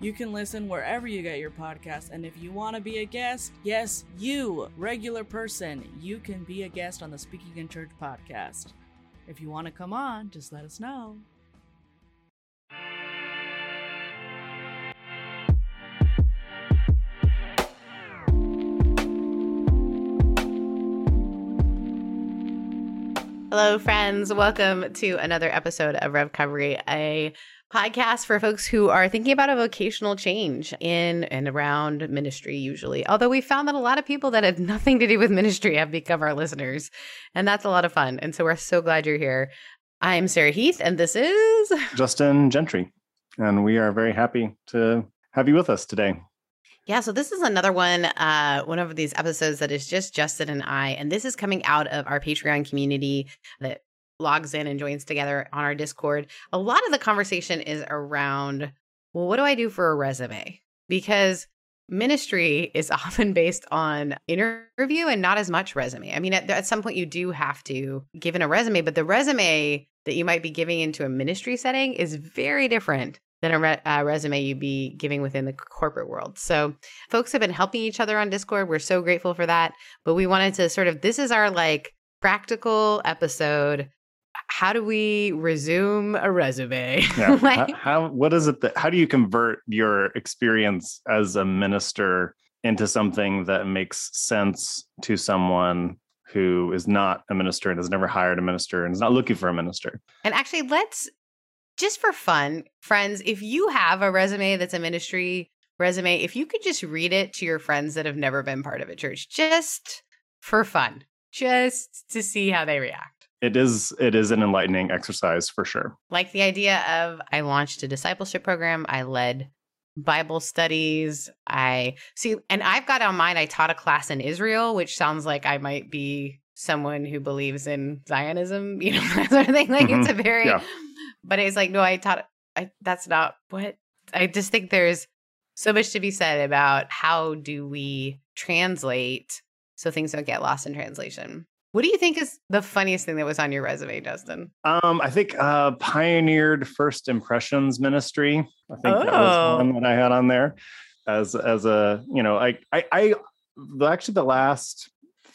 You can listen wherever you get your podcast. And if you want to be a guest, yes, you, regular person, you can be a guest on the Speaking in Church podcast. If you want to come on, just let us know. Hello, friends. Welcome to another episode of REVcovery, a podcast for folks who are thinking about a vocational change in and around ministry, usually. Although we found that a lot of people that have nothing to do with ministry have become our listeners, and that's a lot of fun. And so we're so glad you're here. I'm Sarah Heath, and this is Justin Gentry. And we are very happy to have you with us today. Yeah, so this is another one, uh, one of these episodes that is just Justin and I, and this is coming out of our Patreon community that logs in and joins together on our Discord, a lot of the conversation is around, well, what do I do for a resume? Because ministry is often based on interview and not as much resume. I mean, at, at some point, you do have to give in a resume, but the resume that you might be giving into a ministry setting is very different than a re- resume you'd be giving within the corporate world. So, folks have been helping each other on Discord. We're so grateful for that. But we wanted to sort of, this is our like practical episode how do we resume a resume? Yeah. like, how, how, what is it that how do you convert your experience as a minister into something that makes sense to someone who is not a minister and has never hired a minister and is not looking for a minister? And actually, let's just for fun, friends, if you have a resume that's a ministry resume, if you could just read it to your friends that have never been part of a church, just for fun, just to see how they react it is it is an enlightening exercise for sure. Like the idea of I launched a discipleship program, I led Bible studies. I see, and I've got on mine. I taught a class in Israel, which sounds like I might be someone who believes in Zionism, you know, that sort of thing. Like mm-hmm. it's a very, yeah. but it's like, no, I taught. I that's not what I just think. There's so much to be said about how do we translate so things don't get lost in translation. What do you think is the funniest thing that was on your resume, Justin? Um, I think uh, pioneered first impressions ministry. I think oh. that was oh. one that I had on there as as a you know I I, I actually the last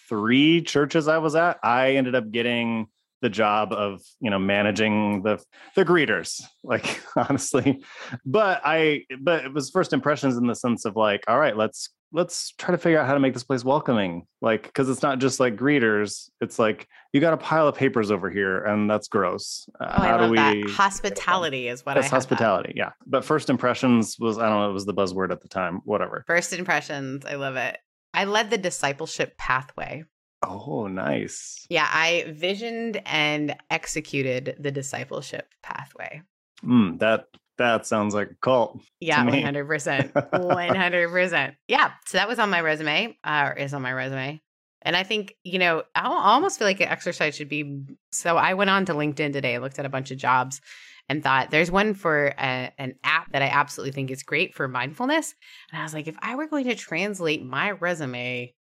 three churches I was at, I ended up getting the job of you know managing the the greeters like honestly but i but it was first impressions in the sense of like all right let's let's try to figure out how to make this place welcoming like because it's not just like greeters it's like you got a pile of papers over here and that's gross. Uh, oh, how do we that. hospitality is what that's hospitality that. yeah. But first impressions was i don't know it was the buzzword at the time whatever. First impressions i love it. I led the discipleship pathway. Oh nice. Yeah i visioned and executed the discipleship pathway. Mm, that that sounds like a cult. Yeah, one hundred percent, one hundred percent. Yeah, so that was on my resume, uh, or is on my resume, and I think you know I almost feel like an exercise should be. So I went on to LinkedIn today, looked at a bunch of jobs, and thought there's one for a, an app that I absolutely think is great for mindfulness. And I was like, if I were going to translate my resume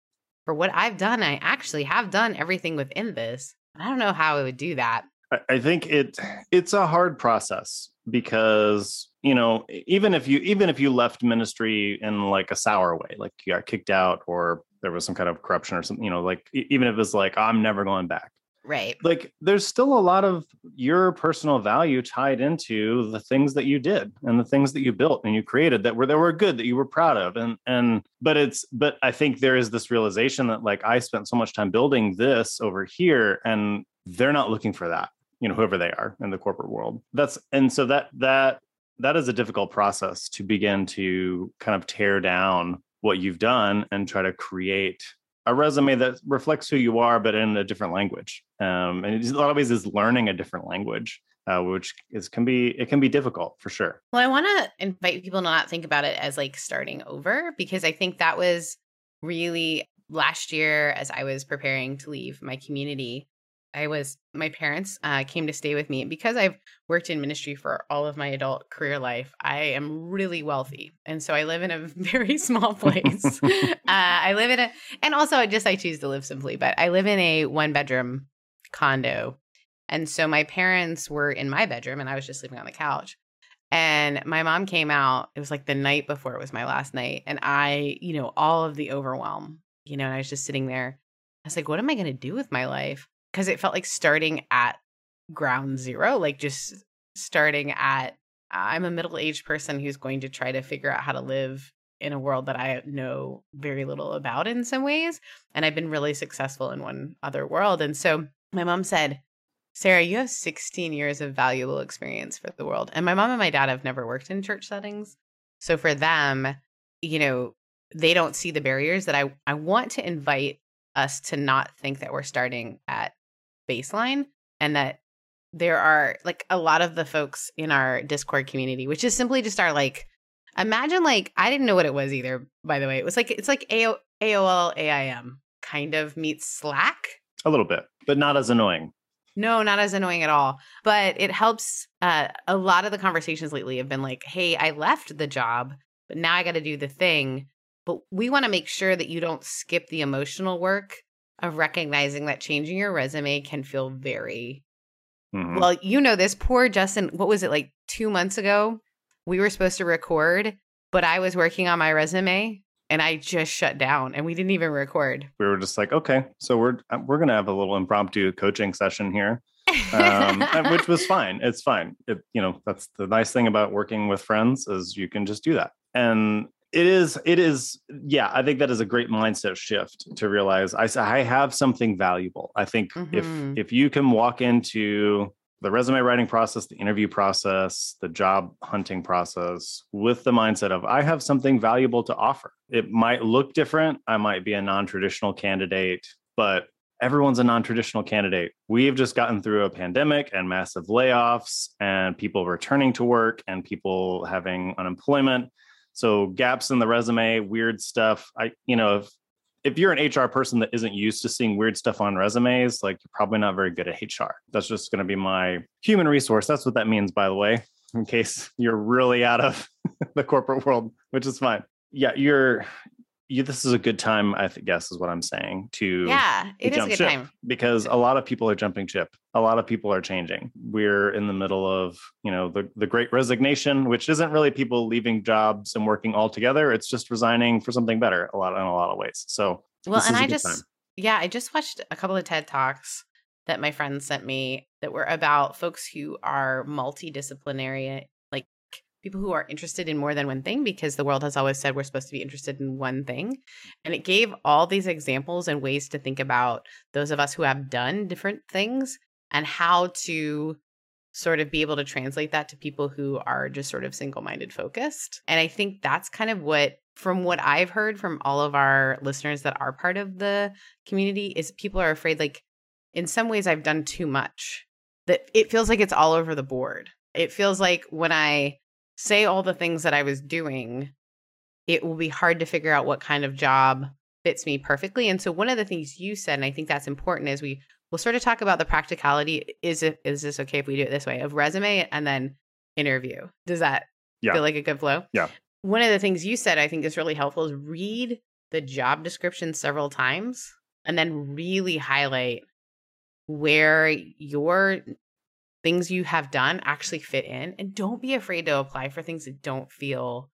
for what I've done, I actually have done everything within this. I don't know how I would do that. I think it it's a hard process because you know even if you even if you left ministry in like a sour way like you got kicked out or there was some kind of corruption or something you know like even if it's like i'm never going back. Right. Like there's still a lot of your personal value tied into the things that you did and the things that you built and you created that were that were good that you were proud of and and but it's but i think there is this realization that like i spent so much time building this over here and they're not looking for that you know whoever they are in the corporate world. That's and so that that that is a difficult process to begin to kind of tear down what you've done and try to create a resume that reflects who you are but in a different language. Um, and a lot of ways is learning a different language uh, which is can be it can be difficult for sure. Well i want to invite people to not think about it as like starting over because i think that was really last year, as I was preparing to leave my community, I was my parents uh, came to stay with me and because I've worked in ministry for all of my adult career life. I am really wealthy, and so I live in a very small place. uh, I live in a, and also I just I choose to live simply, but I live in a one bedroom condo, and so my parents were in my bedroom, and I was just sleeping on the couch. And my mom came out. It was like the night before it was my last night, and I, you know, all of the overwhelm, you know, and I was just sitting there. I was like, what am I going to do with my life? Because it felt like starting at ground zero, like just starting at I'm a middle aged person who's going to try to figure out how to live in a world that I know very little about in some ways. And I've been really successful in one other world. And so my mom said, Sarah, you have 16 years of valuable experience for the world. And my mom and my dad have never worked in church settings. So for them, you know, they don't see the barriers that I, I want to invite us to not think that we're starting at baseline and that there are like a lot of the folks in our discord community which is simply just our like imagine like i didn't know what it was either by the way. It was like it's like AO- aol aim kind of meets slack. A little bit but not as annoying. No not as annoying at all but it helps uh, a lot of the conversations lately have been like hey i left the job but now i got to do the thing but we want to make sure that you don't skip the emotional work of recognizing that changing your resume can feel very mm-hmm. well. You know, this poor Justin, what was it like two months ago? We were supposed to record, but I was working on my resume and I just shut down and we didn't even record. We were just like, okay, so we're uh, we're gonna have a little impromptu coaching session here, um, which was fine. It's fine. It, you know, that's the nice thing about working with friends is you can just do that. And it is it is yeah i think that is a great mindset shift to realize i i have something valuable. I think mm-hmm. if if you can walk into the resume writing process the interview process the job hunting process with the mindset of i have something valuable to offer. It might look different i might be a non-traditional candidate but everyone's a non-traditional candidate. We've just gotten through a pandemic and massive layoffs and people returning to work and people having unemployment so gaps in the resume, weird stuff. I, you know, if if you're an HR person that isn't used to seeing weird stuff on resumes, like you're probably not very good at HR. That's just going to be my human resource. That's what that means, by the way, in case you're really out of the corporate world, which is fine. Yeah, you're you, this is a good time, I guess, is what I'm saying. To yeah, it is a good time because a lot of people are jumping ship. A lot of people are changing. We're in the middle of you know the the Great Resignation, which isn't really people leaving jobs and working all together. It's just resigning for something better. A lot in a lot of ways. So well, and I just time. yeah, I just watched a couple of TED talks that my friends sent me that were about folks who are multidisciplinary people who are interested in more than one thing because the world has always said we're supposed to be interested in one thing. And it gave all these examples and ways to think about those of us who have done different things and how to sort of be able to translate that to people who are just sort of single minded focused. And I think that's kind of what from what I've heard from all of our listeners that are part of the community is people are afraid like in some ways I've done too much. That it feels like it's all over the board. It feels like when I say all the things that I was doing, it will be hard to figure out what kind of job fits me perfectly. And so one of the things you said, and I think that's important, is we will sort of talk about the practicality. Is it is this okay if we do it this way of resume and then interview? Does that yeah. feel like a good flow? Yeah. One of the things you said I think is really helpful is read the job description several times and then really highlight where your things you have done actually fit in and don't be afraid to apply for things that don't feel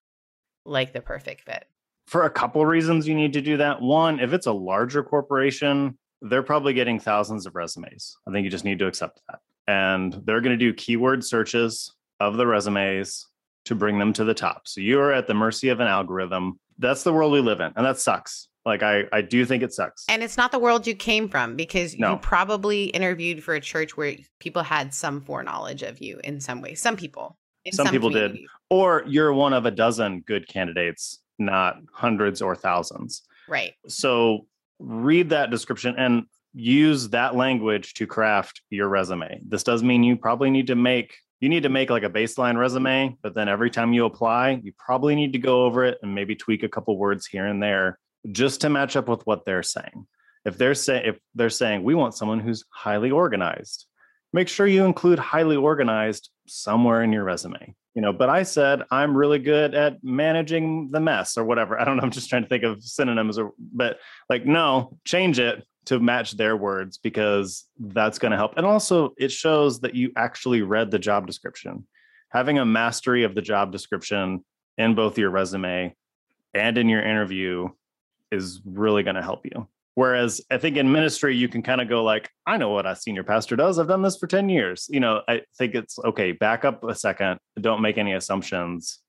like the perfect fit. For a couple of reasons you need to do that. One if it's a larger corporation they're probably getting thousands of resumes. I think you just need to accept that. And they're going to do keyword searches of the resumes to bring them to the top. So you're at the mercy of an algorithm. That's the world we live in and that sucks like I, I do think it sucks. And it's not the world you came from because no. you probably interviewed for a church where people had some foreknowledge of you in some way. Some people. Some, some, people did. Or you're one of a dozen good candidates, not hundreds or thousands. Right. So read that description and use that language to craft your resume. This does mean you probably need to make you need to make like a baseline resume, but then every time you apply, you probably need to go over it and maybe tweak a couple words here and there just to match up with what they're saying. If they're saying if they're saying we want someone who's highly organized, make sure you include highly organized somewhere in your resume. You know, but I said I'm really good at managing the mess or whatever. I don't know. I'm just trying to think of synonyms or but like no, change it to match their words because that's going to help. And also it shows that you actually read the job description. Having a mastery of the job description in both your resume and in your interview is really going to help you. Whereas I think in ministry, you can kind of go like, I know what a senior pastor does. I've done this for 10 years. You know, I think it's okay, back up a second. Don't make any assumptions.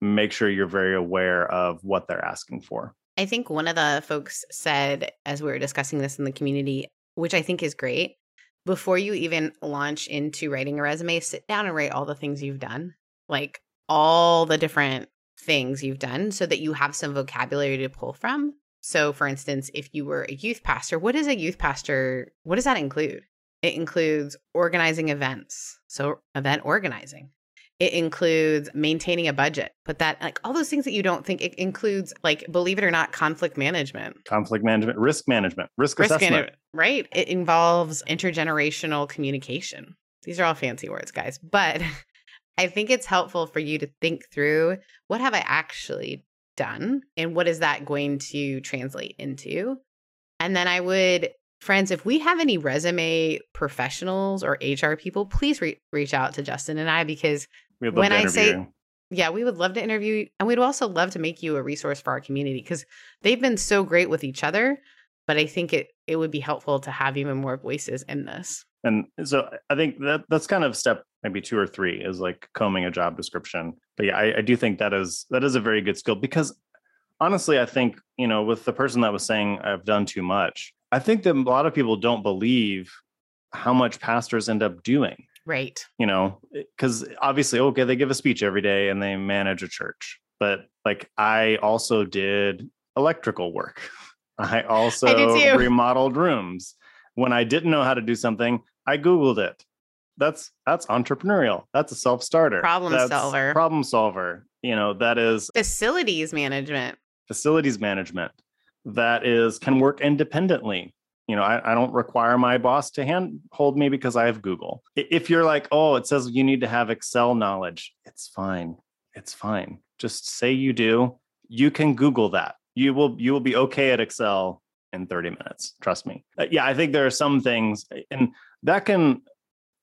Make sure you're very aware of what they're asking for. I think one of the folks said, as we were discussing this in the community, which I think is great, before you even launch into writing a resume, sit down and write all the things you've done, like all the different things you've done, so that you have some vocabulary to pull from. So, for instance, if you were a youth pastor, what is a youth pastor? What does that include? It includes organizing events. So, event organizing. It includes maintaining a budget. but that like all those things that you don't think it includes, like believe it or not, conflict management, conflict management, risk management, risk, risk assessment. Right? It involves intergenerational communication. These are all fancy words, guys, but I think it's helpful for you to think through what have I actually done and what is that going to translate into? And then I would Friends, if we have any resume professionals or HR people, please re- reach out to Justin and I because when I say, yeah, we would love to interview and we'd also love to make you a resource for our community because they've been so great with each other. But I think it it would be helpful to have even more voices in this. And so I think that that's kind of step maybe two or three is like combing a job description. But yeah, I, I do think that is that is a very good skill because honestly, I think you know with the person that was saying I've done too much, I think that a lot of people don't believe how much pastors end up doing. Right. You know, eh, because obviously, okay, they give a speech every day and they manage a church. But like, I also did electrical work. I also I remodeled rooms. When I didn't know how to do something, I Googled it. That's that's entrepreneurial. That's a self-starter. Problem that's solver. Problem solver. You know, that is facilities management. Facilities management. That is can work independently you know I, I, don't require my boss to hand hold me because i have google if you're like oh it says you need to have excel knowledge it's fine it's fine just say you do you can google that you will you will be okay at excel in 30 minutes trust me. Uh, yeah i think there are some things and that can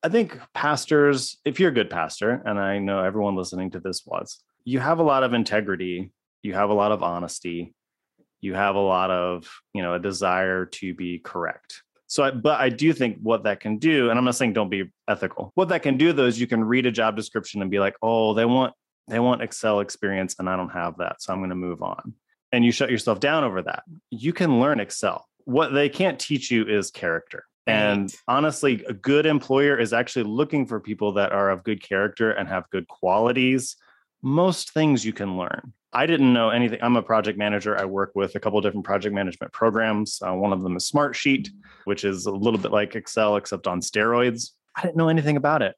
i think pastors if you're a good pastor and i know everyone listening to this was you have a lot of integrity you have a lot of honesty you have a lot of you know a desire to be correct. So I, but i do think what that can do and i'm not saying don't be ethical what that can do though is you can read a job description and be like oh they want they want excel experience and i don't have that so i'm going to move on and you shut yourself down over that you can learn excel what they can't teach you is character and honestly a good employer is actually looking for people that are of good character and have good qualities most things you can learn I didn't know anything. I'm a project manager. I work with a couple different project management programs. Uh, one of them is Smartsheet, which is a little bit like Excel except on steroids. I didn't know anything about it.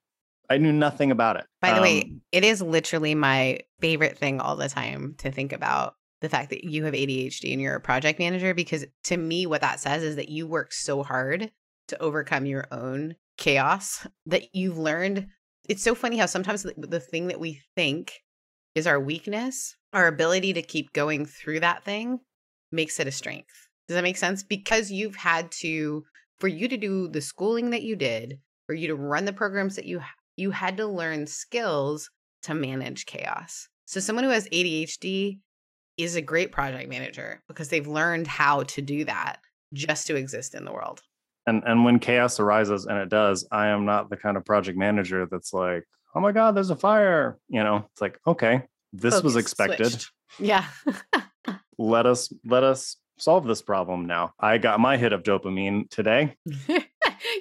I knew nothing about it. By the um, way, it is literally my favorite thing all the time to think about the fact that you have ADHD and you're a project manager because to me what that says is that you work so hard to overcome your own chaos that you've learned it's so funny how sometimes the, the thing that we think is our weakness our ability to keep going through that thing makes it a strength. Does that make sense? Because you've had to, for you to do the schooling that you did, for you to run the programs that you you had to learn skills to manage chaos. So someone who has ADHD is a great project manager because they've learned how to do that just to exist in the world. And and when chaos arises and it does, I am not the kind of project manager that's like, "Oh my god, there's a fire." You know, it's like, "Okay, this Focus was expected. Switched. Yeah. let us let us solve this problem now. I got my hit of dopamine today.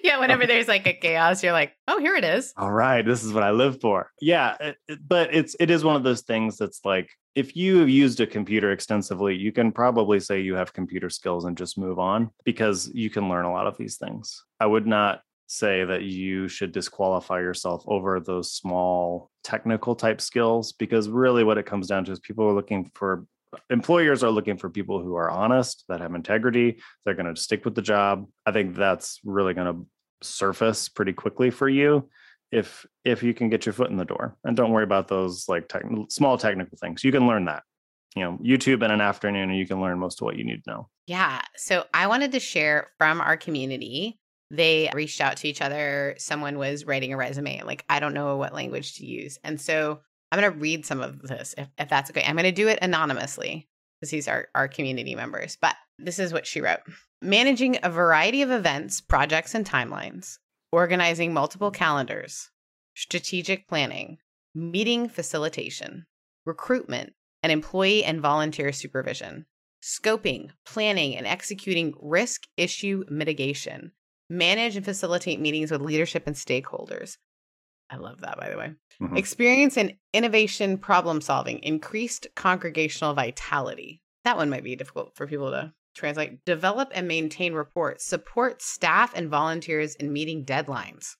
yeah, whenever there's like a chaos, you're like, "Oh, here it is." All right, this is what I live for. Yeah, it, it, but it's it is one of those things that's like if you have used a computer extensively, you can probably say you have computer skills and just move on because you can learn a lot of these things. I would not say that you should disqualify yourself over those small technical type skills because really what it comes down to is people are looking for employers are looking for people who are honest, that have integrity, they're going to stick with the job. I think that's really going to surface pretty quickly for you if if you can get your foot in the door and don't worry about those like tech, small technical things. You can learn that. You know youtube in an afternoon and you can learn most of what you need to know. Yeah so i wanted to share from our community they reached out to each other someone was writing a resume like i don't know what language to use and so i'm going to read some of this if, if that's okay. I'm going to do it anonymously because these are our community members but this is what she wrote. Managing a variety of events projects and timelines organizing multiple calendars, strategic planning, meeting facilitation, recruitment, and employee and volunteer supervision, scoping, planning, and executing risk issue mitigation, manage and facilitate meetings with leadership and stakeholders. I love that, by the way. Mm-hmm. Experience in innovation problem solving, increased congregational vitality. That one might be difficult for people to translate, develop and maintain reports, support staff and volunteers in meeting deadlines.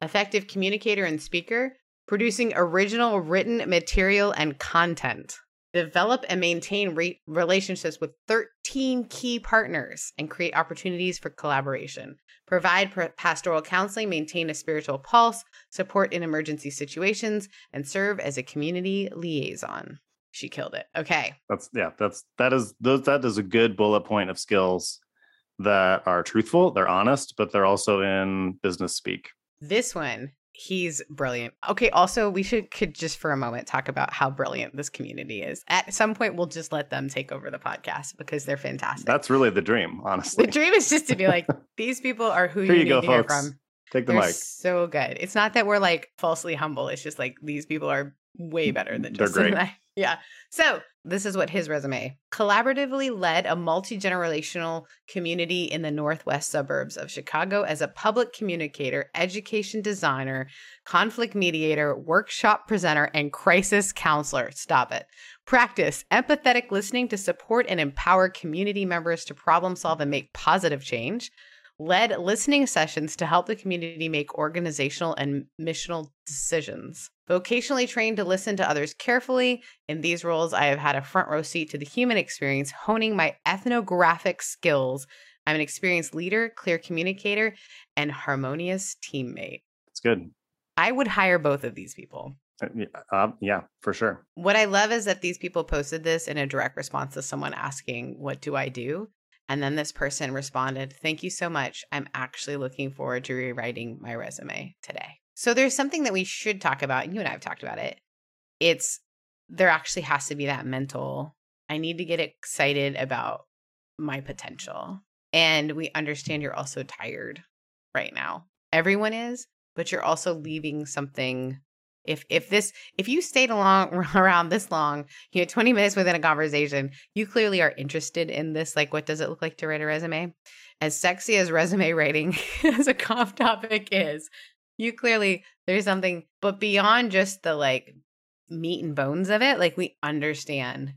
Effective communicator and speaker, producing original written material and content. Develop and maintain re- relationships with 13 key partners and create opportunities for collaboration. Provide pastoral counseling, maintain a spiritual pulse, support in emergency situations, and serve as a community liaison she killed it. Okay. That's yeah, that's that is those that is a good bullet point of skills that are truthful, they're honest, but they're also in business speak. This one, he's brilliant. Okay, also we should could just for a moment talk about how brilliant this community is. At some point we'll just let them take over the podcast because they're fantastic. That's really the dream, honestly. The dream is just to be like these people are who Here you, you need go, to folks. hear from. Take the They're mic. So good. It's not that we're like falsely humble. It's just like these people are way better than just They're great. Yeah. So this is what his resume collaboratively led a multi generational community in the northwest suburbs of Chicago as a public communicator, education designer, conflict mediator, workshop presenter, and crisis counselor. Stop it. Practice empathetic listening to support and empower community members to problem solve and make positive change led listening sessions to help the community make organizational and missional decisions. Vocationally trained to listen to others carefully, in these roles, I have had a front row seat to the human experience, honing my ethnographic skills. I'm an experienced leader, clear communicator, and harmonious teammate. It's good. I would hire both of these people. Uh, uh, yeah, for sure. What I love is that these people posted this in a direct response to someone asking, What do I do? And then this person responded, Thank you so much. I'm actually looking forward to rewriting my resume today. So there's something that we should talk about. And you and I have talked about it. It's there actually has to be that mental, I need to get excited about my potential. And we understand you're also tired right now. Everyone is, but you're also leaving something if if this if you stayed along around this long, you know, 20 minutes within a conversation, you clearly are interested in this. Like, what does it look like to write a resume? As sexy as resume writing as a conf topic is, you clearly there's something, but beyond just the like meat and bones of it, like we understand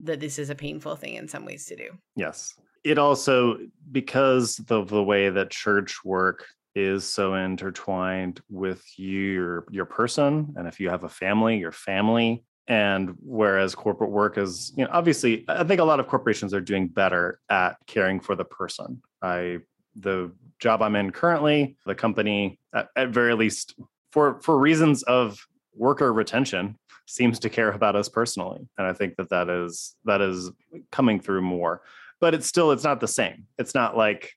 that this is a painful thing in some ways to do. Yes. It also because of the way that church work is so intertwined with your your person and if you have a family your family and whereas corporate work is you know obviously i think a lot of corporations are doing better at caring for the person. I the job i'm in currently the company at, at very least for for reasons of worker retention seems to care about us personally and i think that that is that is coming through more. But it's still it's not the same. It's not like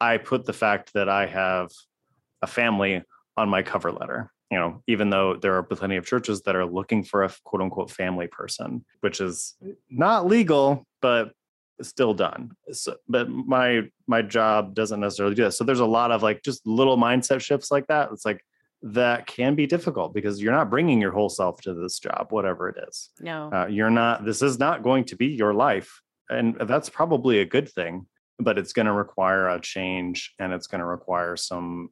I put the fact that I have a family on my cover letter. You know, even though there are plenty of churches that are looking for a quote unquote family person, which is not legal, but still done. So, but my my job doesn't necessarily do that. So there's a lot of like just little mindset shifts like that. It's like that can be difficult because you're not bringing your whole self to this job, whatever it is. No, uh, you're not. This is not going to be your life, and that's probably a good thing but it's going to require a change and it's going to require some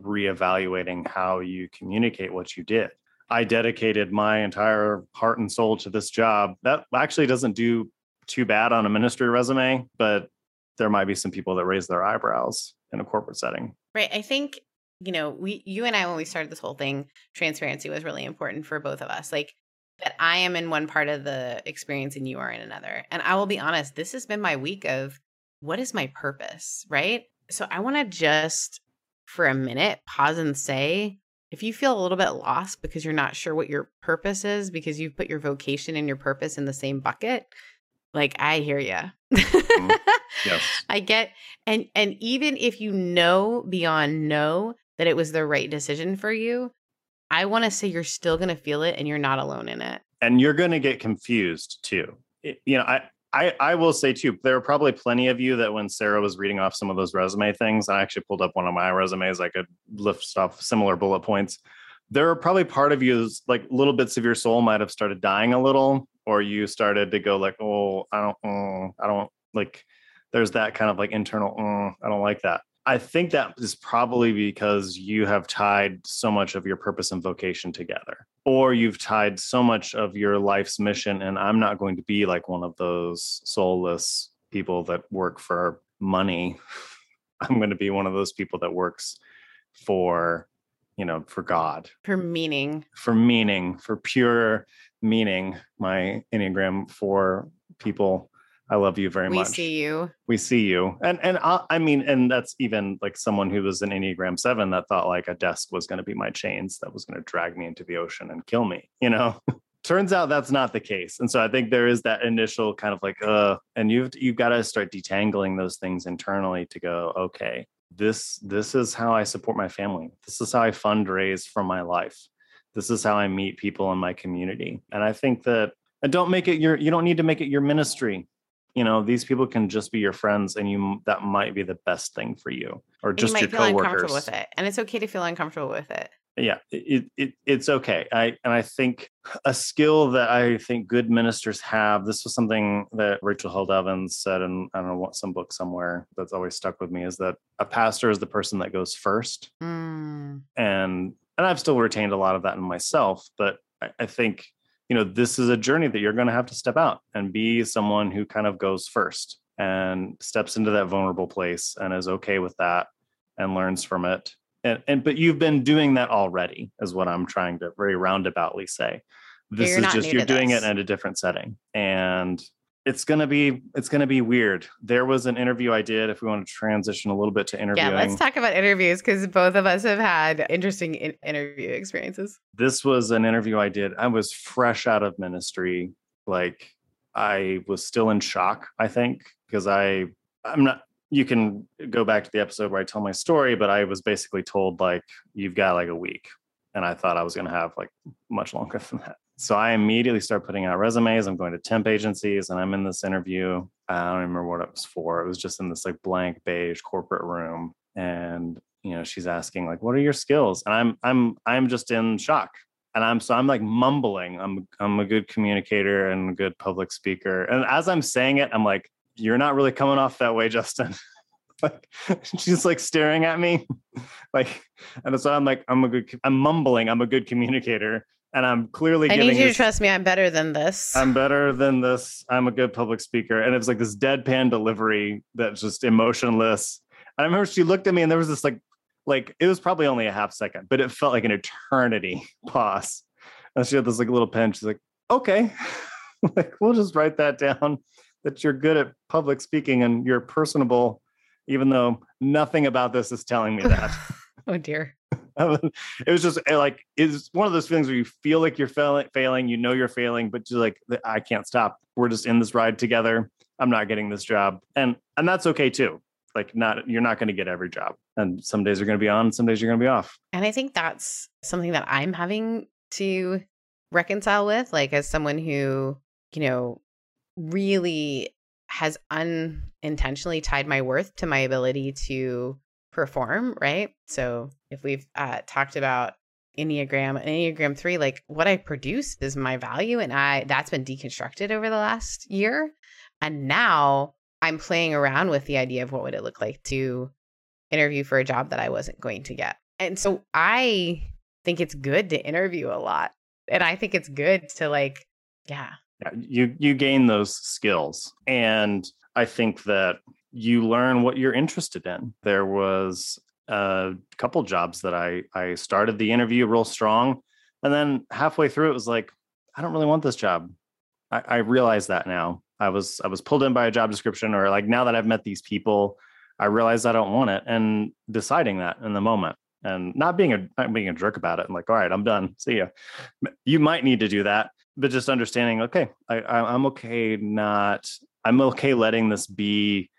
reevaluating how you communicate what you did. I dedicated my entire heart and soul to this job. That actually doesn't do too bad on a ministry resume, but there might be some people that raise their eyebrows in a corporate setting. Right. I think, you know, we you and I when we started this whole thing, transparency was really important for both of us. Like that I am in one part of the experience and you are in another. And I will be honest, this has been my week of what is my purpose, right? So I want to just for a minute pause and say, if you feel a little bit lost because you're not sure what your purpose is because you've put your vocation and your purpose in the same bucket, like I hear you. Mm-hmm. yes. I get and and even if you know beyond know that it was the right decision for you, I want to say you're still going to feel it and you're not alone in it. And you're going to get confused too. It, you know, I I, I will say too, there are probably plenty of you that when Sarah was reading off some of those resume things, I actually pulled up one of my resumes. I could lift off similar bullet points. There are probably part of you, like little bits of your soul might have started dying a little, or you started to go like, oh, I don't, mm, I don't like. There's that kind of like internal, mm, I don't like that. I think that is probably because you have tied so much of your purpose and vocation together, or you've tied so much of your life's mission. And I'm not going to be like one of those soulless people that work for money. I'm going to be one of those people that works for, you know, for God, for meaning, for meaning, for pure meaning. My Enneagram for people I love you very we much. We see you. We see you. And and I, I, mean, and that's even like someone who was an Enneagram seven that thought like a desk was going to be my chains that was going to drag me into the ocean and kill me. You know, turns out that's not the case. And so I think there is that initial kind of like, uh, and you've you've got to start detangling those things internally to go, okay, this this is how I support my family. This is how I fundraise for my life. This is how I meet people in my community. And I think that and don't make it your you don't need to make it your ministry you know these people can just be your friends and you that might be the best thing for you or just you your feel coworkers. uncomfortable with it and it's okay to feel uncomfortable with it. Yeah it, it it's okay i and i think a skill that i think good ministers have this was something that rachel held evans said in i don't know what some book somewhere that's always stuck with me is that a pastor is the person that goes first. Mm. and and i've still retained a lot of that in myself but I, I think you know this is a journey that you're going to have to step out and be someone who kind of goes first and steps into that vulnerable place and is okay with that and learns from it. And, and but you've been doing that already is what i'm trying to very roundaboutly say. This is just you're doing this. it in a different setting. And it's gonna be it's gonna be weird. There was an interview I did. If we want to transition a little bit to interviewing, yeah, let's talk about interviews because both of us have had interesting in- interview experiences. This was an interview I did. I was fresh out of ministry, like I was still in shock. I think because I I'm not. You can go back to the episode where I tell my story, but I was basically told like you've got like a week, and I thought I was going to have like much longer than that. So I immediately start putting out resumes. I'm going to temp agencies and I'm in this interview. Uh, I don't remember what it was for. It was just in this like blank beige corporate room. And you know, she's asking, like, what are your skills? And I'm I'm I'm just in shock. And I'm so I'm like mumbling. I'm I'm a good communicator and a good public speaker. And as I'm saying it, I'm like, you're not really coming off that way, Justin. like she's like staring at me. like, and so I'm like, I'm a good I'm mumbling, I'm a good communicator and I'm clearly. I need you to trust me. I'm better than this. I'm better than this. I'm a good public speaker, and it was like this deadpan delivery that's just emotionless. And I remember she looked at me, and there was this like, like it was probably only a half second, but it felt like an eternity pause. And she had this like little pen. She's like, "Okay, like we'll just write that down. That you're good at public speaking and you're personable, even though nothing about this is telling me that." oh dear. it was just eh, like it's one of those feelings where you feel like you're failing, failing, you know you're failing, but you're like, I can't stop. We're just in this ride together. I'm not getting this job, and and that's okay too. Like, not you're not going to get every job, and some days you're going to be on, some days you're going to be off. And I think that's something that I'm having to reconcile with, like as someone who you know really has unintentionally tied my worth to my ability to perform, right? So if we've uh, talked about Enneagram, Enneagram 3, like what I produce is my value and I that's been deconstructed over the last year. And now I'm playing around with the idea of what would it look like to interview for a job that I wasn't going to get. And so I think it's good to interview a lot. And I think it's good to like, yeah. yeah you you gain those skills. And I think that you learn what you're interested in. There was a couple jobs that I I started the interview real strong, and then halfway through it was like, I don't really want this job. I, I realize that now. I was I was pulled in by a job description, or like now that I've met these people, I realize I don't want it, and deciding that in the moment and not being a not being a jerk about it. I'm like, all right, I'm done. See ya. You might need to do that, but just understanding, okay, I, I'm okay. Not I'm okay letting this be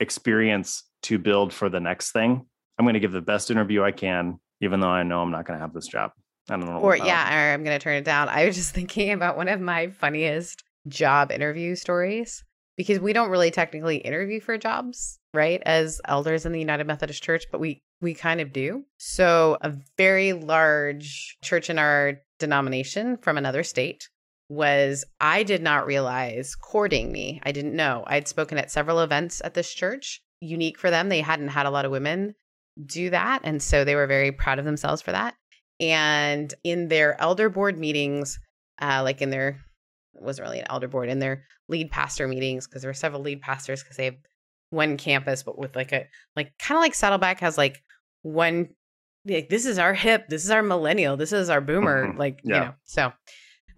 experience to build for the next thing. I'm going to give the best interview I can, even though I know I'm not going to have this job. I don't know. Or yeah, or I'm going to turn it down. I was just thinking about one of my funniest job interview stories because we don't really technically interview for jobs, right? As elders in the United Methodist Church, but we we kind of do. So, a very large church in our denomination from another state was I did not realize courting me. I didn't know. I'd spoken at several events at this church, unique for them. They hadn't had a lot of women do that. And so they were very proud of themselves for that. And in their elder board meetings, uh, like in their, it wasn't really an elder board, in their lead pastor meetings, because there were several lead pastors because they have one campus, but with like a, like kind of like Saddleback has like one, like this is our hip, this is our millennial, this is our boomer, Mhm. like, Yeah. you know, so,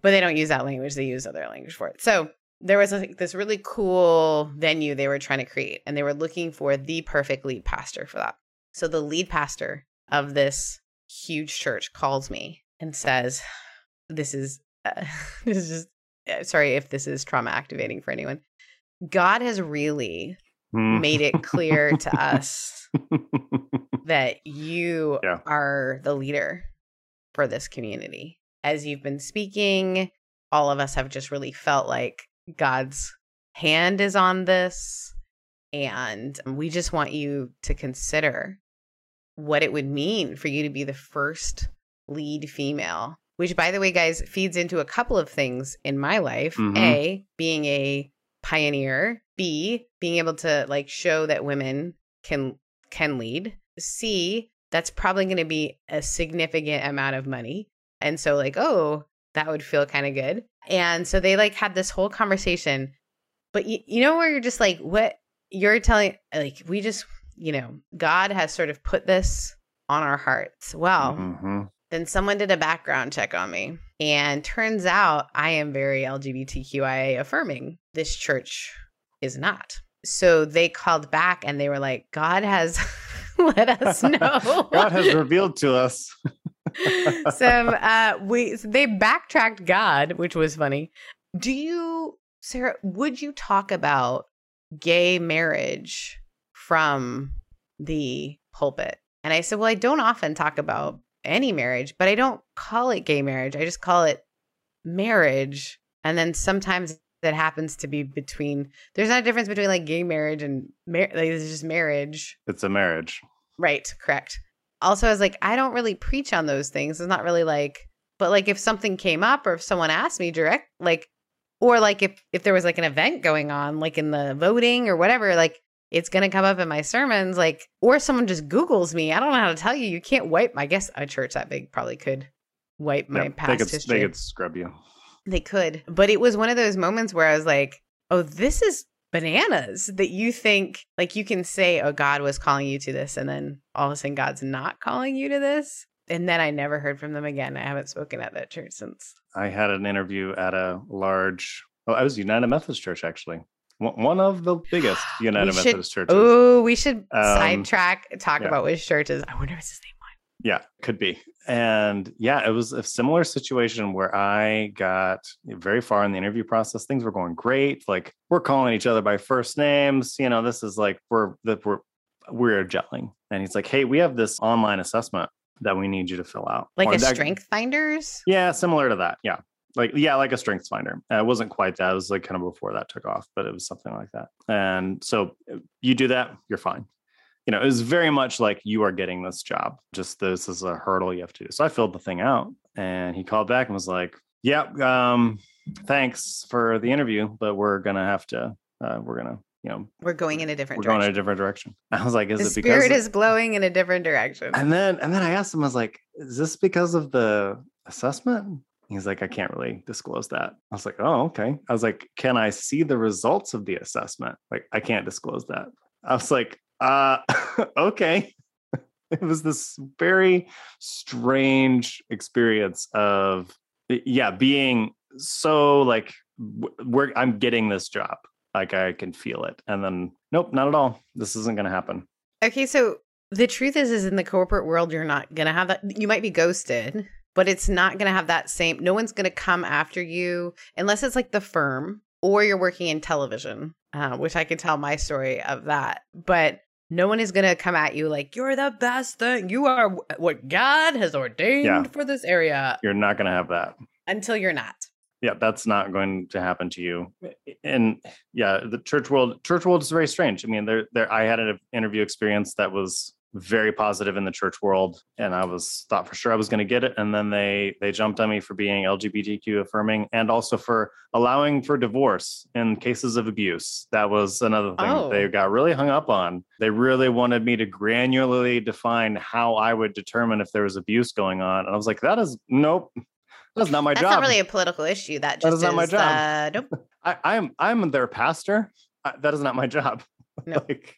but they don't use that language, they use other language for it. So there was like this really cool venue they were trying to create, and they were looking for the perfect lead pastor for that. So the lead pastor of this huge church calls me and says, "This is uh, this is just uh, sorry if this is trauma activating for anyone. God has really Hmm. made it clear to us that you Yeah. are the leader for this community. As you've been speaking, all of us have just really felt like God's hand is on this. And we just want you to consider what it would mean for you to be the first lead female, which, by the way, guys, feeds into a couple of things in my life. Mhm. A, being a pioneer. B, being able to like show that women can can lead. C, that's probably going to be a significant amount of money. And so like, oh, that would feel kind of good. And so they like had this whole conversation. But you, you know where you're just like, what you're telling like we just, you know, God has sort of put this on our hearts. Well, Mhm. then someone did a background check on me. And turns out I am very LGBTQIA affirming. This church is not. So they called back and they were like, God has let us know. God has revealed to us. so uh we so they backtracked God, which was funny. Do you Sarah, would you talk about gay marriage from the pulpit? And I said, Well, I don't often talk about any marriage, but I don't call it gay marriage. I just call it marriage. And then sometimes that happens to be between there's not a difference between like gay marriage and mar- like it's just marriage. It's a marriage. Right, correct. Also, I was like, I don't really preach on those things. It's not really like, but like if something came up or if someone asked me direct, like, or like if if there was like an event going on, like in the voting or whatever, like it's gonna come up in my sermons, like, or someone just Google's me. I don't know how to tell you. You can't wipe. I guess a church that big probably could wipe my Yeah, past they could, history. They could scrub you. They could. But it was one of those moments where I was like, oh, this is bananas that you think, like, you can say, oh, God was calling you to this. And then all of a sudden, God's not calling you to this. And then I never heard from them again. I haven't spoken at that church since. I had an interview at a large. Oh, I was United Methodist Church actually. One one of the biggest United should- Methodist churches. Oh, we should Um, sidetrack, talk yeah. about which churches. I wonder if it's his name. Yeah, could be. And yeah, it was a similar situation where I got very far in the interview process. Things were going great. Like we're calling each other by first names. You know, this is like we're that we're we're gelling. And he's like, "Hey, we have this online assessment that we need you to fill out." Like Or a that- strength finders? Yeah, similar to that. Yeah. Like yeah, like a strengths finder. Uh, it wasn't quite that. It was like kind of before that took off, but it was something like that. And so uh, you do that, you're fine. You know, it was very much like you are getting this job. Just this is a hurdle you have to do. So I filled the thing out, and he called back and was like, "Yep, um, thanks for the interview, but we're gonna have to. Uh, we're gonna, you know, We're going in a different we're going in a different direction." I was like, "Is the it because?" spirit is blowing in a different direction. And then and then I asked him, I was like, is this because of the assessment? He's like, I can't really disclose that. I was like, oh, okay. I was like, can I see the results of the assessment? Like, I can't disclose that. I was like, uh, okay. it was this very strange experience of yeah, being so like we're I'm getting this job. Like I can feel it. And then nope, not at all. This isn't going to happen. Okay, so the truth is is in the corporate world you're not going to have that you might be ghosted, but it's not going to have that same no one's going to come after you unless it's like the firm or you're working in television, uh, which I can tell my story of that. But no one is going to come at you like you're the best thing. You are what God has ordained yeah. for this area. You're not going to have that until you're not yeah that's not going to happen to you and yeah the church world church world is very strange i mean there there i had an interview experience that was very positive in the church world and i was thought for sure i was going to get it and then they they jumped on me for being lgbtq affirming and also for allowing for divorce in cases of abuse that was another thing oh. they got really hung up on they really wanted me to granularly define how i would determine if there was abuse going on and i was like that is nope that's not my That's job. That's not really a political issue. That just that is not my job. Uh, nope. I, am I'm, I'm their pastor. I, that is not my job. No. like,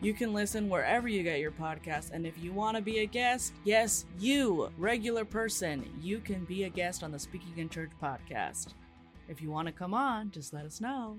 You can listen wherever you get your podcast, and if you want to be a guest, yes, you, regular person, you can be a guest on the Speaking in Church podcast. If you want to come on, just let us know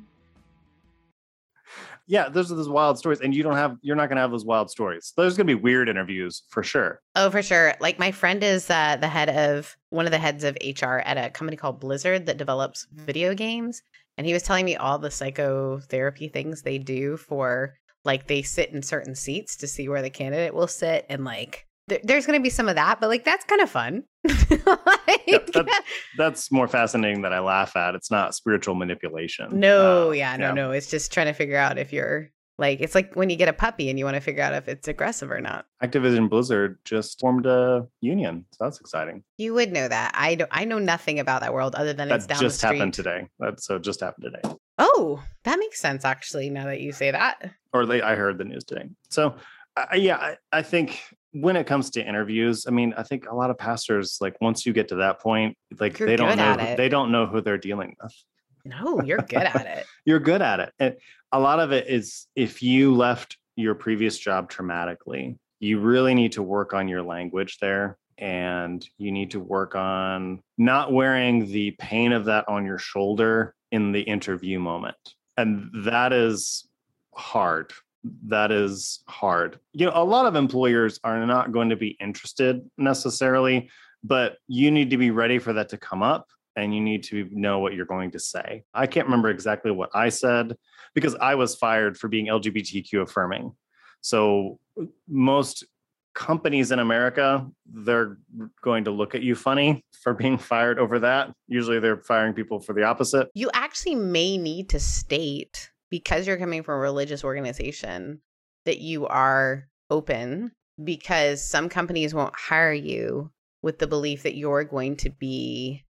yeah, those are those wild stories, and you don't have you're not gonna have those wild stories. There's gonna be weird interviews for sure. Oh, for sure. Like my friend is uh, the head of one of the heads of HR at a company called Blizzard that develops video games, and he was telling me all the psychotherapy things they do for like they sit in certain seats to see where the candidate will sit, and like there's going to be some of that, but like that's kind of fun. like, yeah, that, that's more fascinating that I laugh at. It's not spiritual manipulation. No, uh, yeah, no, yeah. no. It's just trying to figure out if you're like it's like when you get a puppy and you want to figure out if it's aggressive or not. Activision Blizzard just formed a union, so that's exciting. You would know that. I don't. I know nothing about that world other than that it's down just happened today. That so just happened today. Oh, that makes sense actually. Now that you say that, or they, I heard the news today. So uh, yeah, I, I think when it comes to interviews, I mean, I think a lot of pastors, like once you get to that point, like You're they don't know who, they don't know who they're dealing with. No, you're good at it. you're good at it. And a lot of it is if you left your previous job traumatically, you really need to work on your language there and you need to work on not wearing the pain of that on your shoulder in the interview moment. And that is hard that is hard. You know, a lot of employers are not going to be interested necessarily, but you need to be ready for that to come up and you need to know what you're going to say. I can't remember exactly what I said because I was fired for being LGBTQ affirming. So most companies in America, they're going to look at you funny for being fired over that. Usually they're firing people for the opposite. You actually may need to state because you're coming from a religious organization that you are open because some companies won't hire you with the belief that you're going to be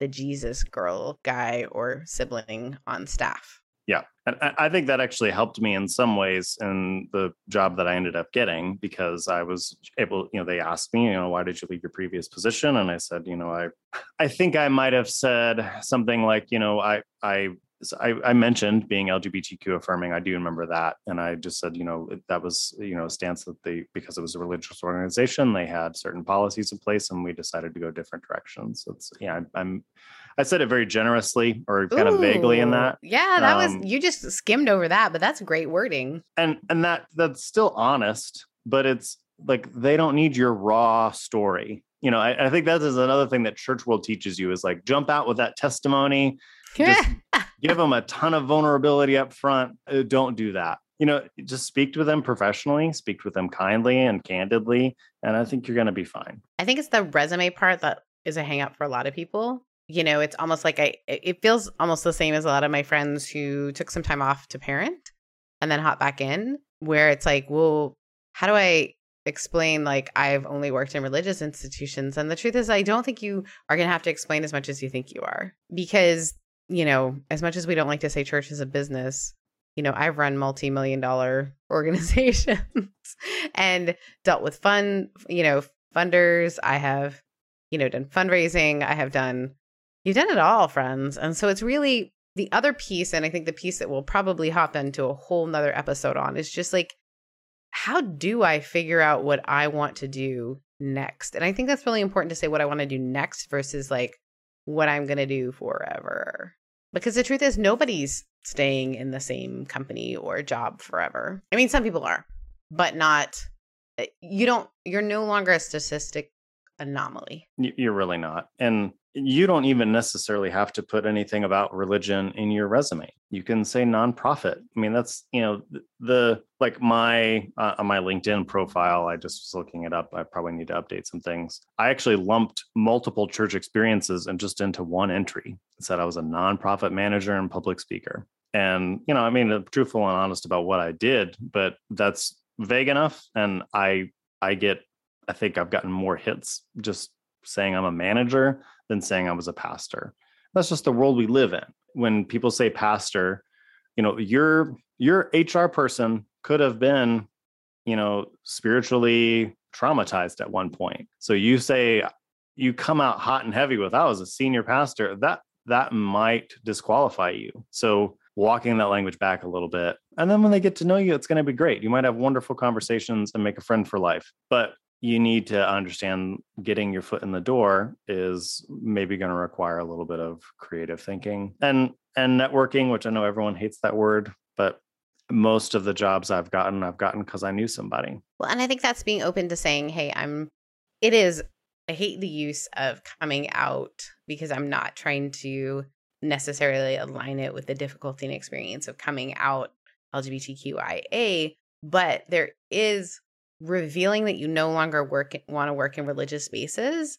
the Jesus girl, guy, or sibling on staff. Yeah. And I think that actually helped me in some ways in the job that I ended up getting because I was able, you know, they asked me, you know, why did you leave your previous position? And I said, you know, I I think I might have said something like, you know, I I so I, I, mentioned being LGBTQ affirming. I do remember that, and I just said, you know, that was you know a stance that they because it was a religious organization, they had certain policies in place, and we decided to go different directions. So it's yeah, I, I'm. I said it very generously or kind Ooh, of vaguely in that. Yeah, that um, was you just skimmed over that, but that's great wording. And and that that's still honest, but it's like they don't need your raw story. You know, I, I think that is another thing that church world teaches you is like jump out with that testimony just give them a ton of vulnerability up front. Uh, don't do that. You know, just speak to them professionally, speak with them kindly and candidly, and I think you're going to be fine. I think it's the resume part that is a hangup for a lot of people. You know, it's almost like I, it feels almost the same as a lot of my friends who took some time off to parent and then hop back in, where it's like, well, how do I explain like I've only worked in religious institutions and the truth is I don't think you are going to have to explain as much as you think you are because you know, as much as we don't like to say church is a business, you know, I've run multi million dollar organizations and dealt with fund, you know, funders. I have, you know, done fundraising. I have done, you've done it all, friends. And so it's really the other piece. And I think the piece that we'll probably hop into a whole nother episode on is just like, how do I figure out what I want to do next? And I think that's really important to say what I want to do next versus like what I'm going to do forever. Because the truth is, nobody's staying in the same company or job forever. I mean, some people are, but not, eh, you don't, you're no longer a statistic anomaly. You're really not. And you don't even necessarily have to put anything about religion in your resume. You can say nonprofit. I mean, that's, you know, the, like my, uh, on my LinkedIn profile, I just was looking it up. I probably need to update some things. I actually lumped multiple church experiences and just into one entry. It said I was a nonprofit manager and public speaker. And, you know, I mean, truthful and honest about what I did, but that's vague enough. And I, I get, I think I've gotten more hits just saying I'm a manager than saying I was a pastor. That's just the world we live in. When people say pastor, you know, your your HR person could have been, you know, spiritually traumatized at one point. So you say you come out hot and heavy with I was a senior pastor, that that might disqualify you. So walking that language back a little bit. And then when they get to know you, it's going to be great. You might have wonderful conversations and make a friend for life. But you need to understand getting your foot in the door is maybe going to require a little bit of creative thinking and and networking which i know everyone hates that word but most of the jobs i've gotten i've gotten because i knew somebody. Well and i think that's being open to saying hey i'm it is i hate the use of coming out because i'm not trying to necessarily align it with the difficulty and experience of coming out lgbtqia but there is revealing that you no longer work want to work in religious spaces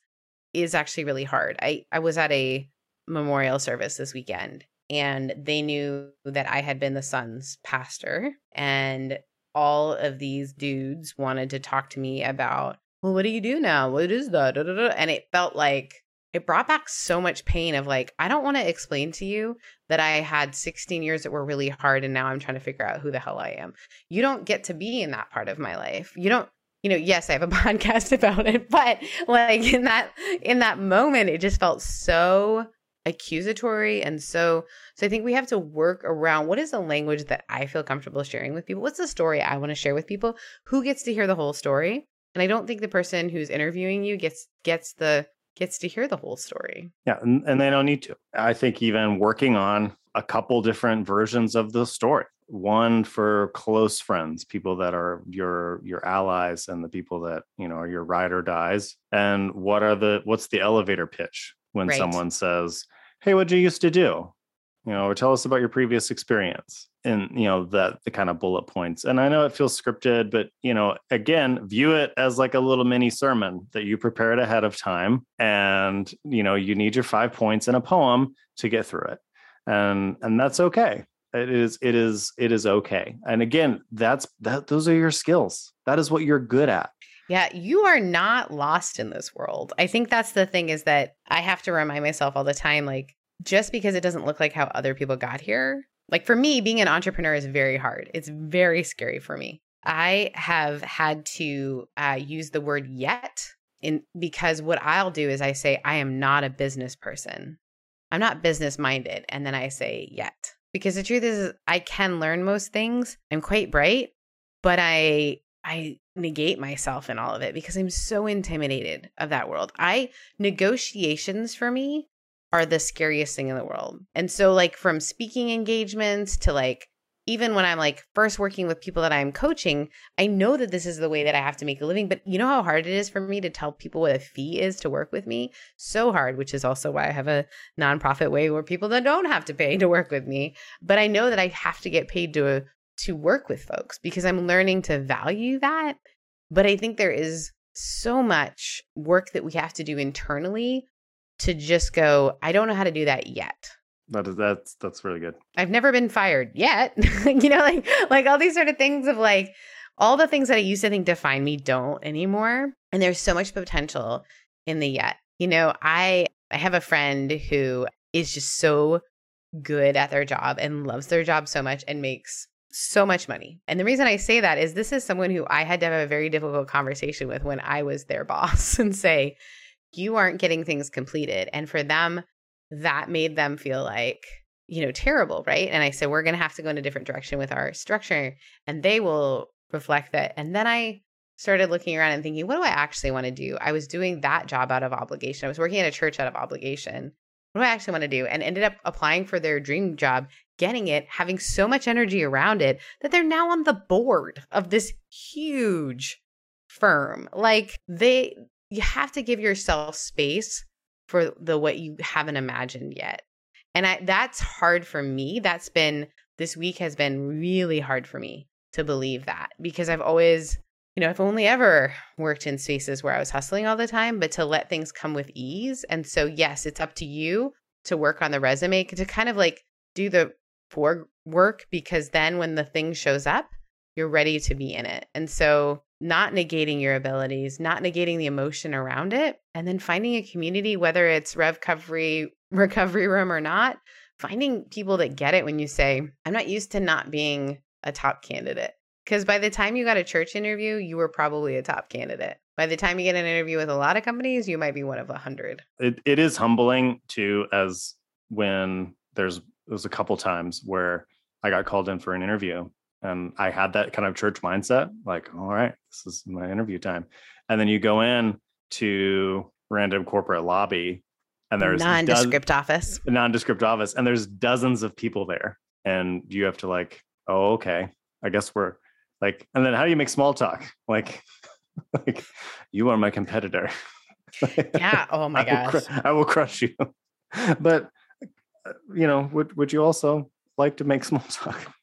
is actually really hard. I I was at a memorial service this weekend and they knew that I had been the son's pastor and all of these dudes wanted to talk to me about, well, what do you do now? What is that? And it felt like it brought back so much pain of like, I don't want to explain to you that I had 16 years that were really hard and now I'm trying to figure out who the hell I am. You don't get to be in that part of my life. You don't you know, yes, I have a podcast about it, but like in that in that moment it just felt so accusatory and so so I think we have to work around what is the language that I feel comfortable sharing with people? What's the story I want to share with people? Who gets to hear the whole story? And I don't think the person who's interviewing you gets gets the gets to hear the whole story. Yeah, and, and they don't need to. I think even working on a couple different versions of the story. One for close friends, people that are your your allies and the people that, you know, are your ride or dies. And what are the what's the elevator pitch when right. someone says, Hey, what'd you used to do? You know, or tell us about your previous experience and you know that the kind of bullet points. And i know it feels scripted but you know again view it as like a little mini sermon that you prepared ahead of time and you know you need your five points in a poem to get through it. And and that's okay. It is it is it is okay. And again that's that those are your skills. That is what you're good at. Yeah, you are not lost in this world. I think that's the thing is that I have to remind myself all the time like just because it doesn't look like how other people got here like for me, being an entrepreneur is very hard. It's very scary for me. I have had to uh, use the word yet in because what I'll do is I say I am not a business person. I'm not business minded, and then I say yet because the truth is I can learn most things. I'm quite bright, but I I negate myself in all of it because I'm so intimidated of that world. I negotiations for me are the scariest thing in the world. And so, like, from speaking engagements to like, even when I'm like first working with people that I'm coaching, I know that this is the way that I have to make a living. But you know how hard it is for me to tell people what a fee is to work with me? So hard, which is also why I have a nonprofit way where people that don't have to pay to work with me. But I know that I have to get paid to to work with folks because I'm learning to value that. But I think there is so much work that we have to do internally to just go, I don't know how to do that yet. That is that's that's really good. I've never been fired yet. you know, like like all these sort of things of like all the things that I used to think define me don't anymore. And there's so much potential in the yet. You know, I I have a friend who is just so good at their job and loves their job so much and makes so much money. And the reason I say that is this is someone who I had to have a very difficult conversation with when I was their boss and say, you aren't getting things completed. And for them, that made them feel like, you know, terrible, right? And I said, we're going to have to go in a different direction with our structure and they will reflect that. And then I started looking around and thinking, what do I actually want to do? I was doing that job out of obligation. I was working at a church out of obligation. What do I actually want to do? And ended up applying for their dream job, getting it, having so much energy around it that they're now on the board of this huge firm. Like they you have to give yourself space for the what you haven't imagined yet. And I, that's hard for me. That's been this week has been really hard for me to believe that because I've always, you know, I've only ever worked in spaces where I was hustling all the time, but to let things come with ease. And so, yes, it's up to you to work on the resume to kind of like do the for work because then when the thing shows up, you're ready to be in it. And so, not negating your abilities, not negating the emotion around it, and then finding a community, whether it's REVcovery, REVcovery Room or not, finding people that get it when you say, I'm not used to not being a top candidate. Because by the time you got a church interview, you were probably a top candidate. By the time you get an interview with a lot of companies, you might be one of a hundred. It, it is humbling too, as when there's there's a couple times where I got called in for an interview and I had that kind of church mindset, like, all right, this is my interview time. And then you go in to random corporate lobby and there's nondescript do- office. Nondescript office. And there's dozens of people there. And you have to like, oh, okay. I guess we're like, and then how do you make small talk? Like, like you are my competitor. yeah. Oh my gosh. I will, cr- I will crush you. but uh, you know, would would you also like to make small talk?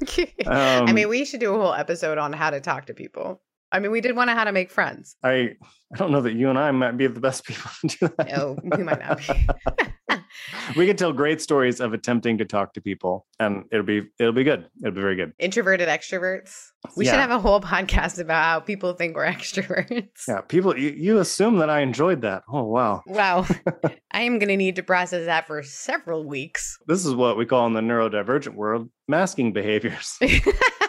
um, I mean, we should do a whole episode on how to talk to people. I mean, we did want to how to make friends. I I don't know that you and I might be the best people to do that. No, we might not be. we could tell great stories of attempting to talk to people, and it'll be it'll be good. It'll be very good. Introverted extroverts. We yeah. should have a whole podcast about how people think we're extroverts. Yeah, people. You, you assume that I enjoyed that. Oh wow. Wow. I am going to need to process that for several weeks. This is what we call in the neurodivergent world masking behaviors.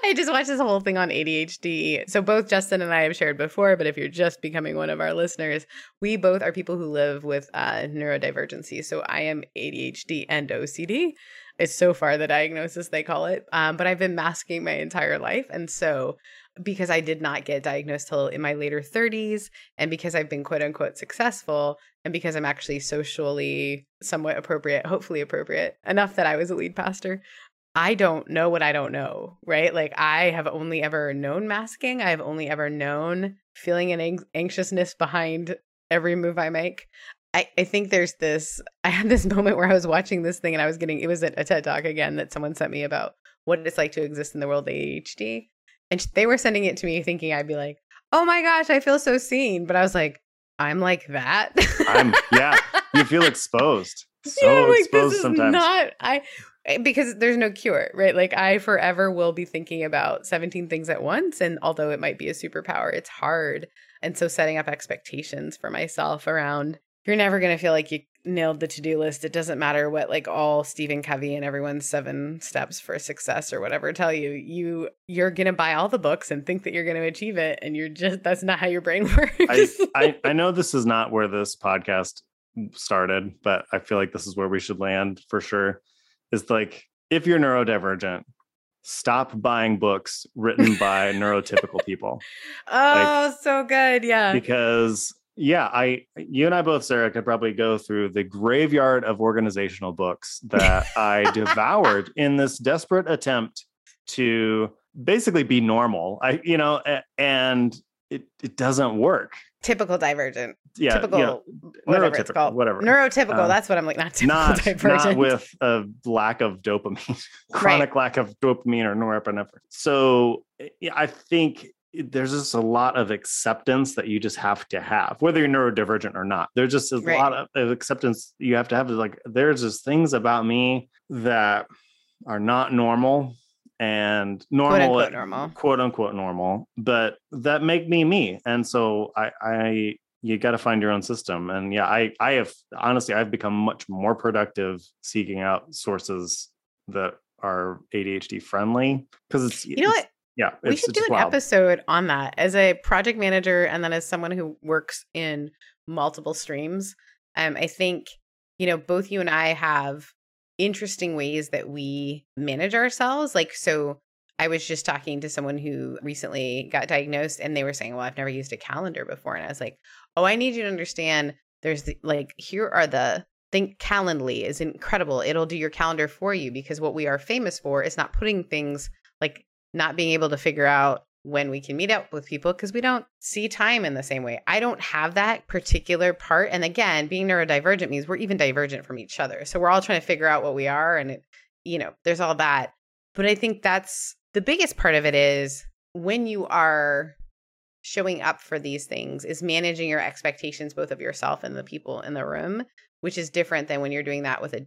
I just watched this whole thing on ADHD. So both Justin and I have shared before, but if you're just becoming one of our listeners, we both are people who live with uh, neurodivergency. So I am ADHD and OCD. It's so far the diagnosis they call it. Um, but I've been masking my entire life, and so because I did not get diagnosed till in my later 30s, and because I've been quote unquote successful, and because I'm actually socially somewhat appropriate, hopefully appropriate enough that I was a lead pastor, I don't know what I don't know, right? Like I have only ever known masking. I've only ever known feeling an ang- anxiousness behind every move I make. I, I think there's this I had this moment where I was watching this thing and I was getting it was a, a TED talk again that someone sent me about what it's like to exist in the world of ADHD. And they were sending it to me thinking I'd be like, "Oh my gosh, I feel so seen." But I was like, "I'm like that." I'm yeah, you feel exposed. So yeah, like, exposed sometimes. Not I Eh, because there's no cure, right? Like I forever will be thinking about 17 things at once and although it might be a superpower, it's hard. And so setting up expectations for myself around you're never going to feel like you nailed the to-do list. It doesn't matter what like all Stephen Covey and everyone's seven steps for success or whatever tell you. You you're going to buy all the books and think that you're going to achieve it and you're just that's not how your brain works. I, I I know this is not where this podcast started, but I feel like this is where we should land for sure is like if you're neurodivergent, stop buying books written by neurotypical people. Oh, like, so good. Yeah. Because yeah, I you and I both, Sarah, could probably go through the graveyard of organizational books that I devoured in this desperate attempt to basically be normal. I, you know, and it, it doesn't work. Typical divergent. Yeah. Typical, you know, whatever it's called. Whatever. Neurotypical. Um, that's what I'm like. Not typical not, divergent. Not with a lack of dopamine, chronic right. lack of dopamine or norepinephrine. So yeah, I think there's just a lot of acceptance that you just have to have, whether you're neurodivergent or not. There's just a right. lot of acceptance you have to have. Like there's just things about me that are not normal and normal, quote unquote normal, quote unquote normal, but that make me me. And so I, I you got to find your own system. And yeah, I I have honestly I've become much more productive seeking out sources that are ADHD friendly because it's you know it's, what yeah we should do an wild. episode on that as a project manager and then as someone who works in multiple streams. Um, I think you know both you and I have interesting ways that we manage ourselves. Like so. I was just talking to someone who recently got diagnosed and they were saying, Well, I've never used a calendar before. And I was like, oh, I need you to understand there's the, like, here are the think Calendly is incredible. It'll do your calendar for you because what we are famous for is not putting things like not being able to figure out when we can meet up with people because we don't see time in the same way. I don't have that particular part. And again, being neurodivergent means we're even divergent from each other. So we're all trying to figure out what we are. And, it, you know, there's all that. But I think that's the biggest part of it is when you are showing up for these things is managing your expectations both of yourself and the people in the room which is different than when you're doing that with a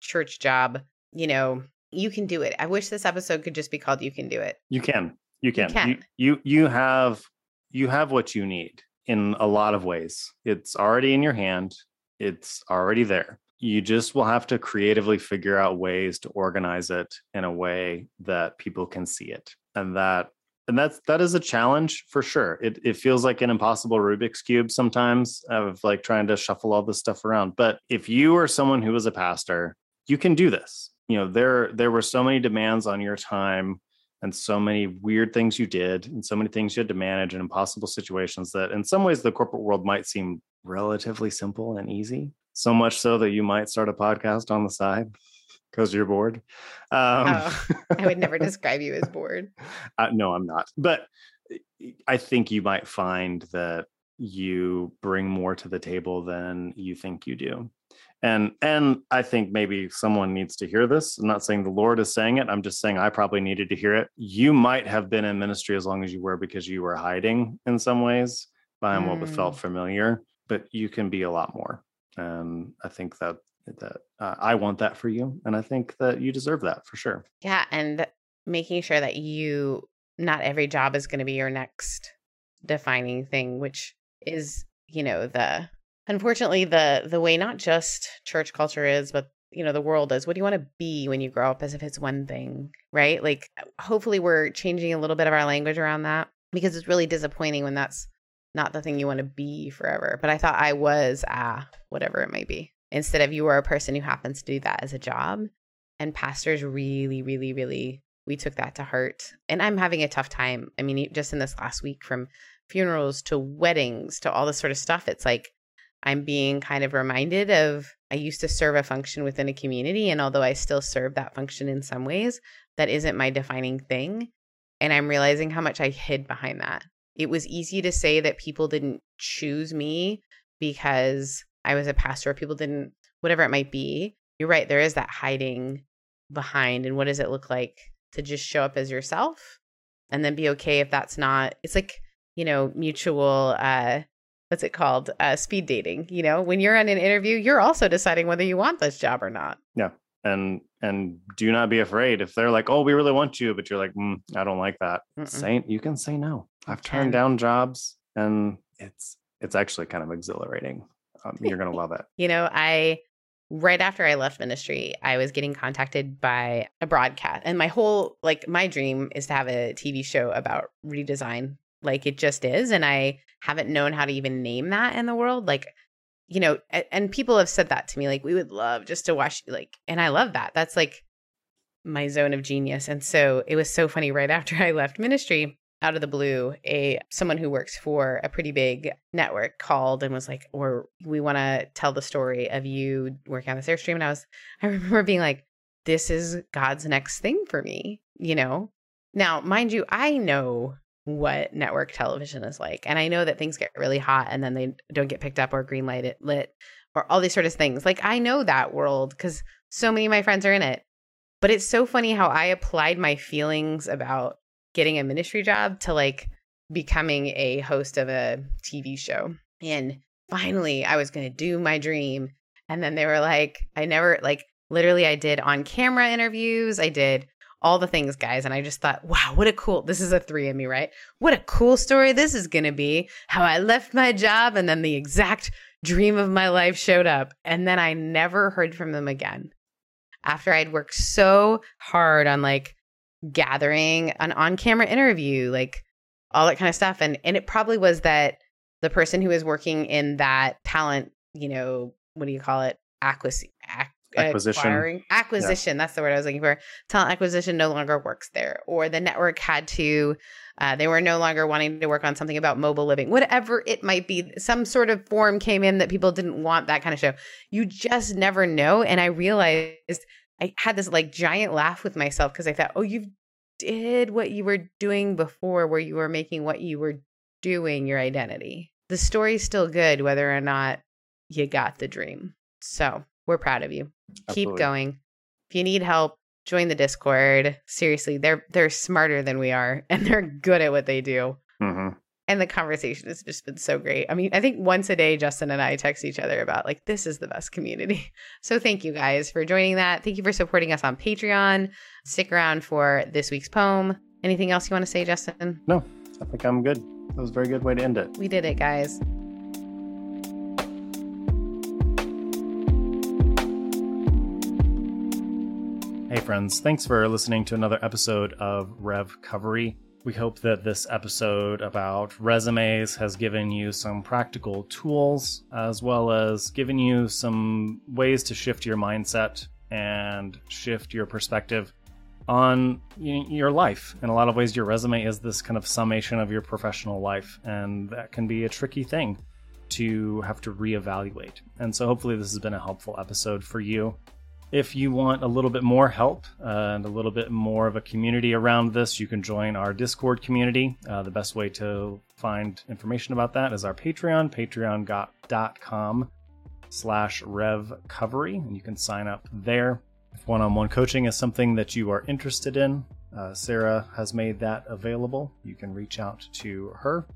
church job you know you can do it i wish this episode could just be called you can do it you can you can you can. You, you, you have you have what you need in a lot of ways it's already in your hand it's already there you just will have to creatively figure out ways to organize it in a way that people can see it and that and that's that is a challenge for sure. It it feels like an impossible Rubik's cube sometimes of like trying to shuffle all this stuff around. But if you are someone who is a pastor, you can do this. You know, there there were so many demands on your time and so many weird things you did and so many things you had to manage in impossible situations that in some ways the corporate world might seem relatively simple and easy. So much so that you might start a podcast on the side because you're bored. Um, oh, I would never describe you as bored. Uh, no, I'm not. But I think you might find that you bring more to the table than you think you do. And and I think maybe someone needs to hear this. I'm not saying the Lord is saying it. I'm just saying I probably needed to hear it. You might have been in ministry as long as you were because you were hiding in some ways behind mm. what felt familiar, but you can be a lot more. And I think that that uh, I want that for you. And I think that you deserve that for sure. Yeah. And making sure that you, not every job is going to be your next defining thing, which is, you know, the, unfortunately, the, the way not just church culture is, but you know the world is what do you want to be when you grow up as if it's one thing right like hopefully we're changing a little bit of our language around that because it's really disappointing when that's not the thing you want to be forever but i thought i was ah whatever it might be instead of you are a person who happens to do that as a job. And pastors really, really, really, we took that to heart. And I'm having a tough time. I mean, just in this last week, from funerals to weddings to all this sort of stuff, it's like I'm being kind of reminded of I used to serve a function within a community. And although I still serve that function in some ways, that isn't my defining thing. And I'm realizing how much I hid behind that. It was easy to say that people didn't choose me because I was a pastor, people didn't, whatever it might be. You're right. There is that hiding behind. And what does it look like to just show up as yourself and then be okay if that's not, it's like, you know, mutual, uh, what's it called? Uh, speed dating. You know, when you're on an interview, you're also deciding whether you want this job or not. Yeah. And, and do not be afraid if they're like, oh, we really want you, but you're like, mm, I don't like that. Mm-mm. Say, you can say no. I've turned down jobs and it's, it's actually kind of exhilarating um, you're going to love it. You know, I right after I left ministry, I was getting contacted by a broadcast, and my whole like my dream is to have a TV show about redesign. Like it just is, and I haven't known how to even name that in the world. Like, you know, and, and people have said that to me, like we would love just to watch, like, and I love that. That's like my zone of genius. And so it was so funny. Right after I left ministry, out of the blue, a someone who works for a pretty big network called and was like, "Or we want to tell the story of you working on this airstream." And I was, I remember being like, "This is God's next thing for me," you know. Now, mind you, I know what network television is like, and I know that things get really hot and then they don't get picked up or green light lit or all these sort of things. Like I know that world because so many of my friends are in it. But it's so funny how I applied my feelings about getting a ministry job to like becoming a host of a TV show. And finally, I was going to do my dream. And then they were like, I never, like, literally, I did on camera interviews. I did all the things, guys. And I just thought, wow, what a cool, this is a three in me, right? What a cool story this is going to be. How I left my job and then the exact dream of my life showed up. And then I never heard from them again. After I'd worked so hard on like gathering an on camera interview, like all that kind of stuff. And, and it probably was that the person who was working in that talent, you know, what do you call it? Acquisition. Acquisition. Acquiring, acquisition. Yeah. That's the word I was looking for. Talent acquisition no longer works there, or the network had to. Uh, they were no longer wanting to work on something about mobile living, whatever it might be. Some sort of form came in that people didn't want that kind of show. You just never know. And I realized I had this like giant laugh with myself because I thought, oh, you did what you were doing before, where you were making what you were doing your identity the story's still good whether or not you got the dream. So we're proud of you. Absolutely. Keep going. If you need help, join the Discord. Seriously, they're they're smarter than we are, and they're good at what they do. Mm-hmm. And the conversation has just been so great. I mean, I think once a day, Justin and I text each other about like this is the best community. So thank you guys for joining that. Thank you for supporting us on Patreon. Stick around for this week's poem. Anything else you want to say, Justin? No, I think I'm good. That was a very good way to end it. We did it, guys. Hey, friends. Thanks for listening to another episode of REVcovery. We hope that this episode about resumes has given you some practical tools as well as given you some ways to shift your mindset and shift your perspective on your life. In a lot of ways, your resume is this kind of summation of your professional life, and that can be a tricky thing to have to reevaluate. And so, hopefully, this has been a helpful episode for you. If you want a little bit more help uh, and a little bit more of a community around this, you can join our Discord community. Uh, the best way to find information about that is our Patreon, patreon.com slash revcovery, and you can sign up there. If one on one coaching is something that you are interested in, uh, Sarah has made that available. You can reach out to her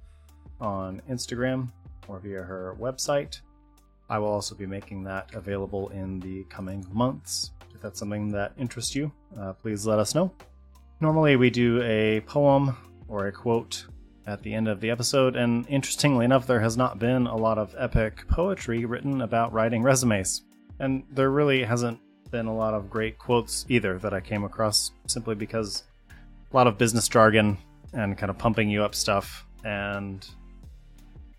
on Instagram or via her website. I will also be making that available in the coming months. If that's something that interests you, uh, please let us know. Normally, we do a poem or a quote at the end of the episode, and interestingly enough, there has not been a lot of epic poetry written about writing resumes. And there really hasn't been a lot of great quotes either that I came across simply because a lot of business jargon and kind of pumping you up stuff, and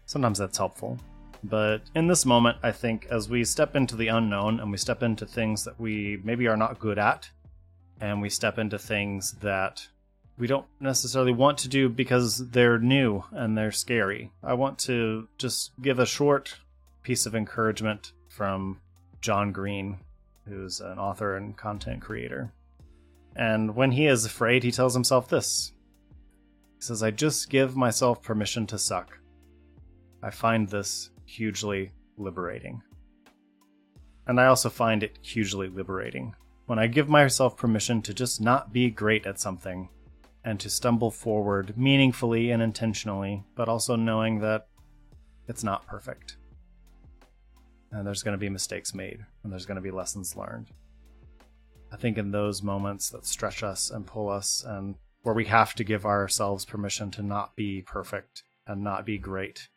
sometimes that's helpful. But in this moment, I think as we step into the unknown and we step into things that we maybe are not good at, and we step into things that we don't necessarily want to do because they're new and they're scary, I want to just give a short piece of encouragement from John Green, who's an author and content creator. And when he is afraid, he tells himself this He says, I just give myself permission to suck. I find this hugely liberating. And I also find it hugely liberating when I give myself permission to just not be great at something and to stumble forward meaningfully and intentionally, but also knowing that it's not perfect and there's going to be mistakes made and there's going to be lessons learned. I think in those moments that stretch us and pull us and where we have to give ourselves permission to not be perfect and not be great,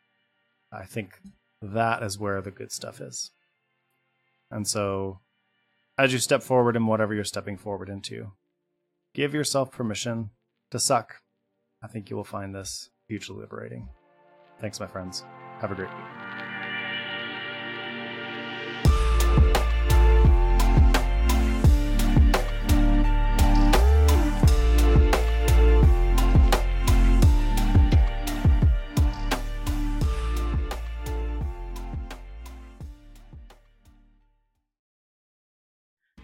I think that is where the good stuff is. And so, as you step forward in whatever you're stepping forward into, give yourself permission to suck. I think you will find this hugely liberating. Thanks, my friends. Have a great week.